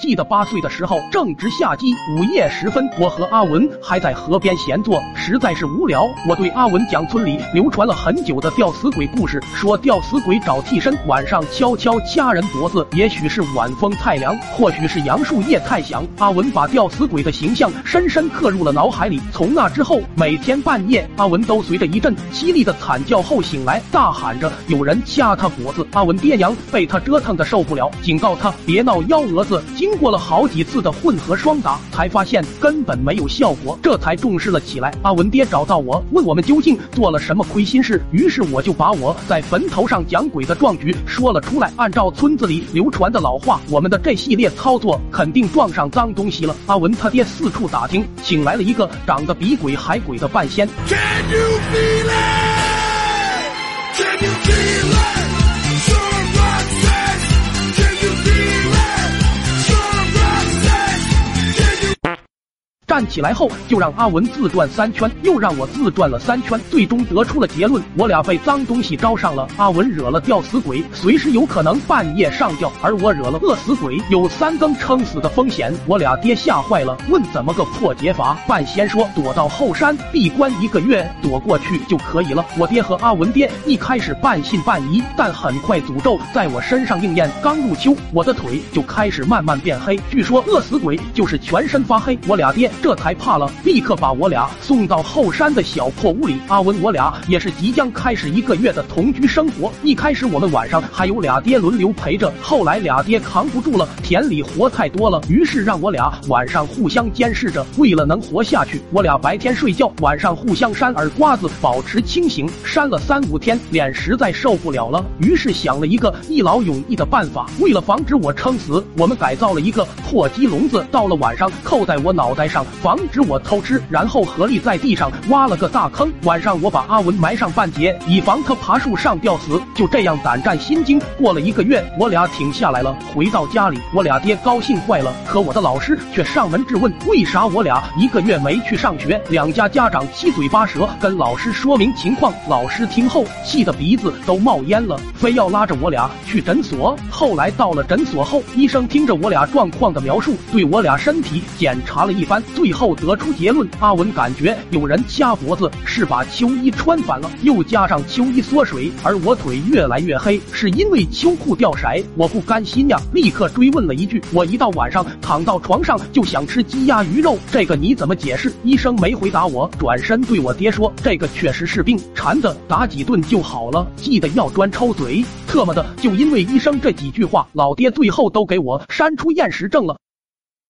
记得八岁的时候正值夏季，午夜时分，我和阿文还在河边闲坐，实在是无聊。我对阿文讲村里流传了很久的吊死鬼故事，说吊死鬼找替身，晚上悄悄掐人脖子，也许是晚风太凉，或许是杨树叶太响。阿文把吊死鬼的形象深深刻入了脑海里。从那之后，每天半夜，阿文都随着一阵凄厉的惨叫后醒来，大喊着有人掐他脖子。阿文爹娘被他折腾的受不了，警告他别闹幺蛾子。惊过了好几次的混合双打，才发现根本没有效果，这才重视了起来。阿文爹找到我，问我们究竟做了什么亏心事，于是我就把我在坟头上讲鬼的壮举说了出来。按照村子里流传的老话，我们的这系列操作肯定撞上脏东西了。阿文他爹四处打听，请来了一个长得比鬼还鬼的半仙。站起来后，就让阿文自转三圈，又让我自转了三圈，最终得出了结论：我俩被脏东西招上了。阿文惹了吊死鬼，随时有可能半夜上吊；而我惹了饿死鬼，有三更撑死的风险。我俩爹吓坏了，问怎么个破解法。半仙说：躲到后山闭关一个月，躲过去就可以了。我爹和阿文爹一开始半信半疑，但很快诅咒在我身上应验。刚入秋，我的腿就开始慢慢变黑。据说饿死鬼就是全身发黑。我俩爹。这才怕了，立刻把我俩送到后山的小破屋里。阿文，我俩也是即将开始一个月的同居生活。一开始我们晚上还有俩爹轮流陪着，后来俩爹扛不住了，田里活太多了，于是让我俩晚上互相监视着。为了能活下去，我俩白天睡觉，晚上互相扇耳刮子，保持清醒。扇了三五天，脸实在受不了了，于是想了一个一劳永逸的办法。为了防止我撑死，我们改造了一个破鸡笼子，到了晚上扣在我脑袋上。防止我偷吃，然后合力在地上挖了个大坑。晚上我把阿文埋上半截，以防他爬树上吊死。就这样胆战心惊过了一个月，我俩挺下来了。回到家里，我俩爹高兴坏了，可我的老师却上门质问，为啥我俩一个月没去上学？两家家长七嘴八舌跟老师说明情况，老师听后气得鼻子都冒烟了，非要拉着我俩去诊所。后来到了诊所后，医生听着我俩状况的描述，对我俩身体检查了一番。最后得出结论，阿文感觉有人掐脖子，是把秋衣穿反了，又加上秋衣缩水，而我腿越来越黑，是因为秋裤掉色。我不甘心呀，立刻追问了一句：我一到晚上躺到床上就想吃鸡鸭鱼肉，这个你怎么解释？医生没回答我，转身对我爹说：这个确实是病，馋的打几顿就好了，记得要专抽嘴。特么的，就因为医生这几句话，老爹最后都给我删出厌食症了。